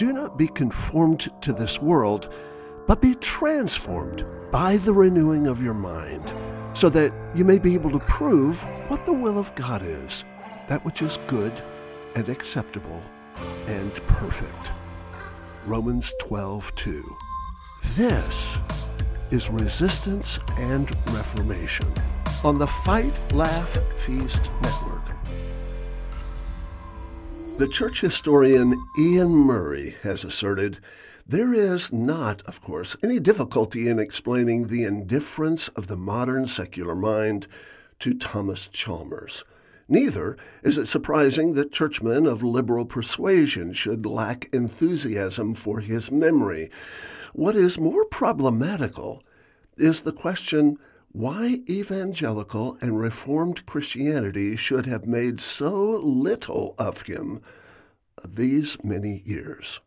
Do not be conformed to this world, but be transformed by the renewing of your mind, so that you may be able to prove what the will of God is, that which is good and acceptable and perfect. Romans 12 2. This is resistance and reformation on the Fight, Laugh, Feast Network. The church historian Iain Murray has asserted there is not, of course, any difficulty in explaining the indifference of the modern secular mind to Thomas Chalmers. Neither is it surprising that churchmen of liberal persuasion should lack enthusiasm for his memory. What is more problematical is the question why evangelical and reformed Christianity should have made so little of him these many years.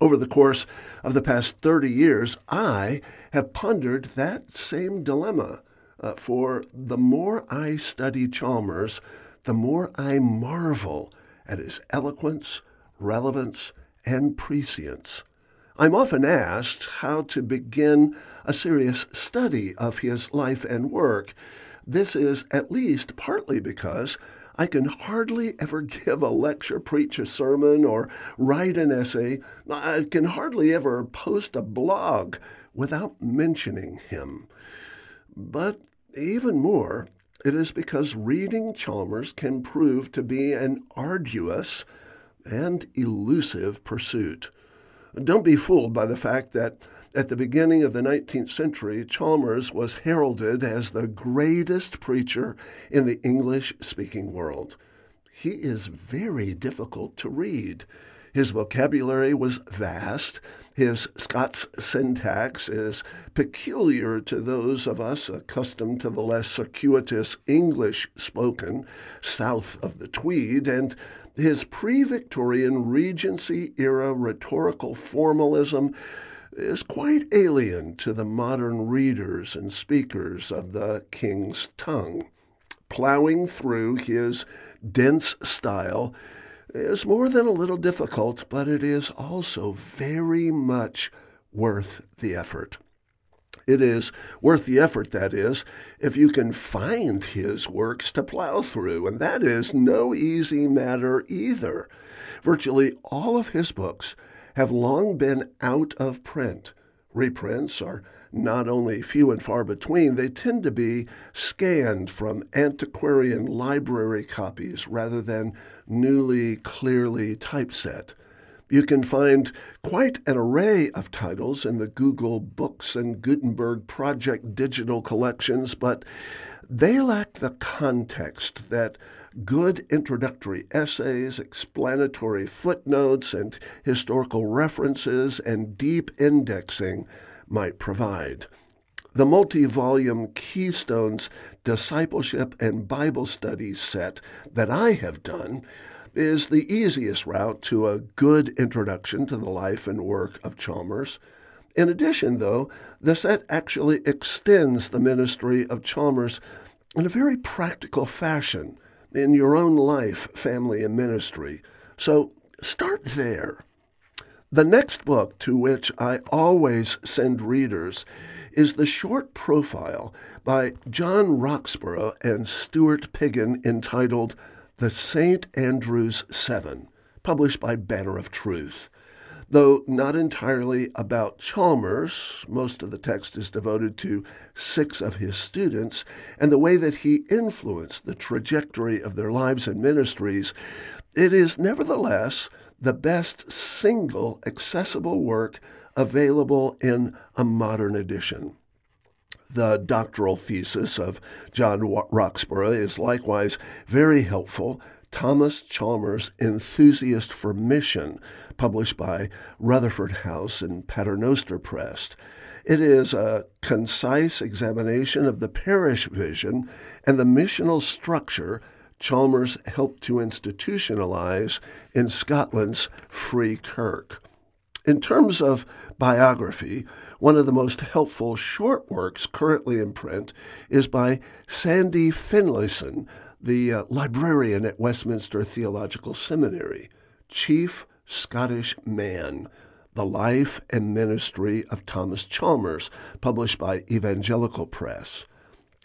Over the course of the past 30 years, I have pondered that same dilemma. Uh, for the more I study Chalmers, the more I marvel at his eloquence, relevance, and prescience. I'm often asked how to begin a serious study of his life and work. This is at least partly because I can hardly ever give a lecture, preach a sermon, or write an essay. I can hardly ever post a blog without mentioning him. But even more, it is because reading Chalmers can prove to be an arduous and elusive pursuit. Don't be fooled by the fact that at the beginning of the 19th century, Chalmers was heralded as the greatest preacher in the English speaking world. He is very difficult to read. His vocabulary was vast. His Scots syntax is peculiar to those of us accustomed to the less circuitous English spoken south of the Tweed, and his pre Victorian Regency era rhetorical formalism is quite alien to the modern readers and speakers of the King's tongue. Plowing through his dense style is more than a little difficult, but it is also very much worth the effort. It is worth the effort, that is, if you can find his works to plow through, and that is no easy matter either. Virtually all of his books have long been out of print. Reprints are not only few and far between, they tend to be scanned from antiquarian library copies rather than newly, clearly typeset. You can find quite an array of titles in the Google Books and Gutenberg Project digital collections, but they lack the context that good introductory essays, explanatory footnotes, and historical references and deep indexing might provide. The multi volume Keystones Discipleship and Bible Studies set that I have done is the easiest route to a good introduction to the life and work of Chalmers. In addition, though, the set actually extends the ministry of Chalmers in a very practical fashion in your own life, family, and ministry. So start there. The next book to which I always send readers is the short profile by John Roxborogh and Stuart Piggin entitled The St. Andrew's Seven, published by Banner of Truth. Though not entirely about Chalmers, most of the text is devoted to six of his students and the way that he influenced the trajectory of their lives and ministries, it is nevertheless the best single accessible work available in a modern edition. The doctoral thesis of John Roxborogh is likewise very helpful. Thomas Chalmers' Enthusiast for Mission, published by Rutherford House and Paternoster Press. It is a concise examination of the parish vision and the missional structure Chalmers helped to institutionalize in Scotland's Free Kirk. In terms of biography, one of the most helpful short works currently in print is by Sandy Finlayson, the uh, librarian at Westminster Theological Seminary, Chief Scottish Man, The Life and Ministry of Thomas Chalmers, published by Evangelical Press.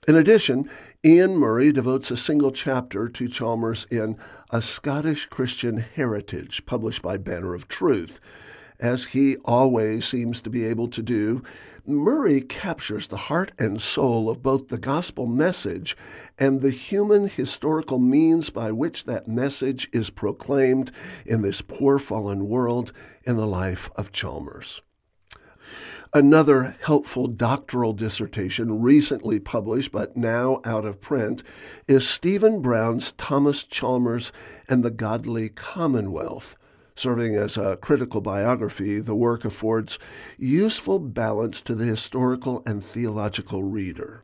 In addition, Iain Murray devotes a single chapter to Chalmers in A Scottish Christian Heritage, published by Banner of Truth. As he always seems to be able to do, Murray captures the heart and soul of both the gospel message and the human historical means by which that message is proclaimed in this poor fallen world in the life of Chalmers. Another helpful doctoral dissertation recently published but now out of print is Stephen Brown's Thomas Chalmers and the Godly Commonwealth Serving as a critical biography, the work affords useful balance to the historical and theological reader.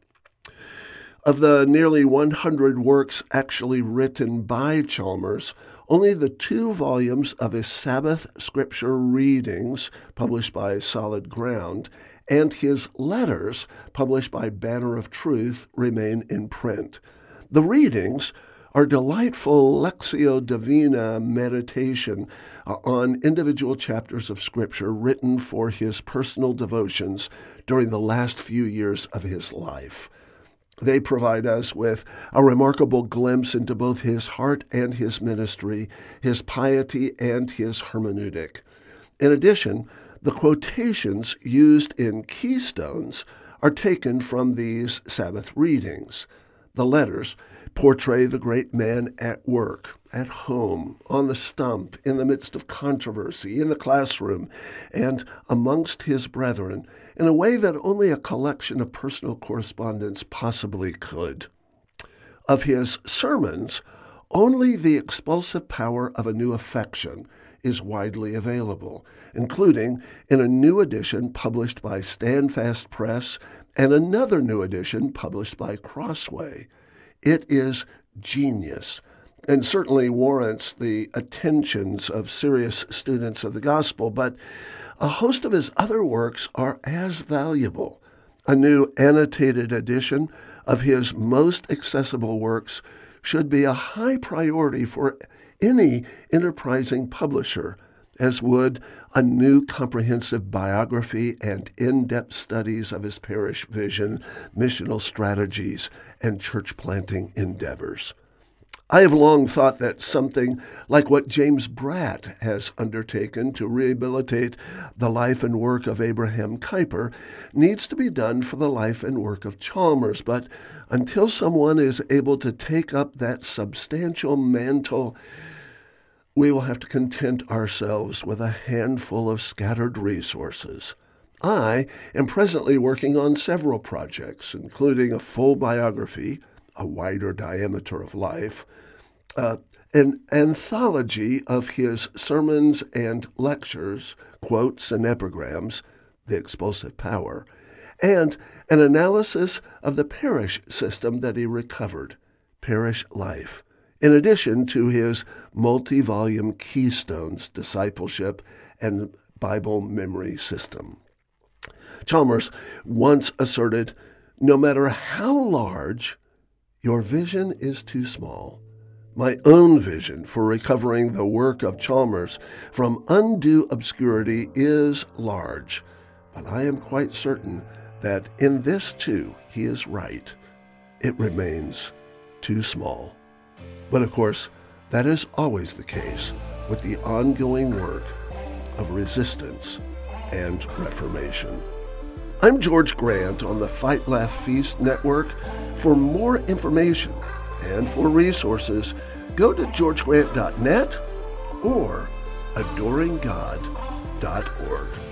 Of the nearly 100 works actually written by Chalmers, only the two volumes of his Sabbath Scripture readings, published by Solid Ground, and his letters, published by Banner of Truth, remain in print. The readings our delightful Lectio Divina meditation uh, on individual chapters of Scripture written for his personal devotions during the last few years of his life. They provide us with a remarkable glimpse into both his heart and his ministry, his piety and his hermeneutic. In addition, the quotations used in Keystones are taken from these Sabbath readings. The letters portray the great man at work, at home, on the stump, in the midst of controversy, in the classroom, and amongst his brethren in a way that only a collection of personal correspondence possibly could. Of his sermons, only the expulsive power of a new affection is widely available, including in a new edition published by Standfast Press and another new edition published by Crossway. It is genius and certainly warrants the attentions of serious students of the gospel, but a host of his other works are as valuable. A new annotated edition of his most accessible works should be a high priority for any enterprising publisher as would a new comprehensive biography and in depth studies of his parish vision, missional strategies, and church planting endeavors. I have long thought that something like what James Bratt has undertaken to rehabilitate the life and work of Abraham Kuyper needs to be done for the life and work of Chalmers. But until someone is able to take up that substantial mantle, we will have to content ourselves with a handful of scattered resources. I am presently working on several projects, including a full biography, a wider diameter of life, uh, an anthology of his sermons and lectures, quotes and epigrams, The Explosive Power, and an analysis of the parish system that he recovered, Parish Life in addition to his multi volume Keystones Discipleship and Bible Memory System. Chalmers once asserted no matter how large, your vision is too small. My own vision for recovering the work of Chalmers from undue obscurity is large, but I am quite certain that in this too he is right. It remains too small. But of course, that is always the case with the ongoing work of resistance and reformation. I'm George Grant on the Fight Laugh Feast Network. For more information and for resources, go to georgegrant.net or adoringgod.org.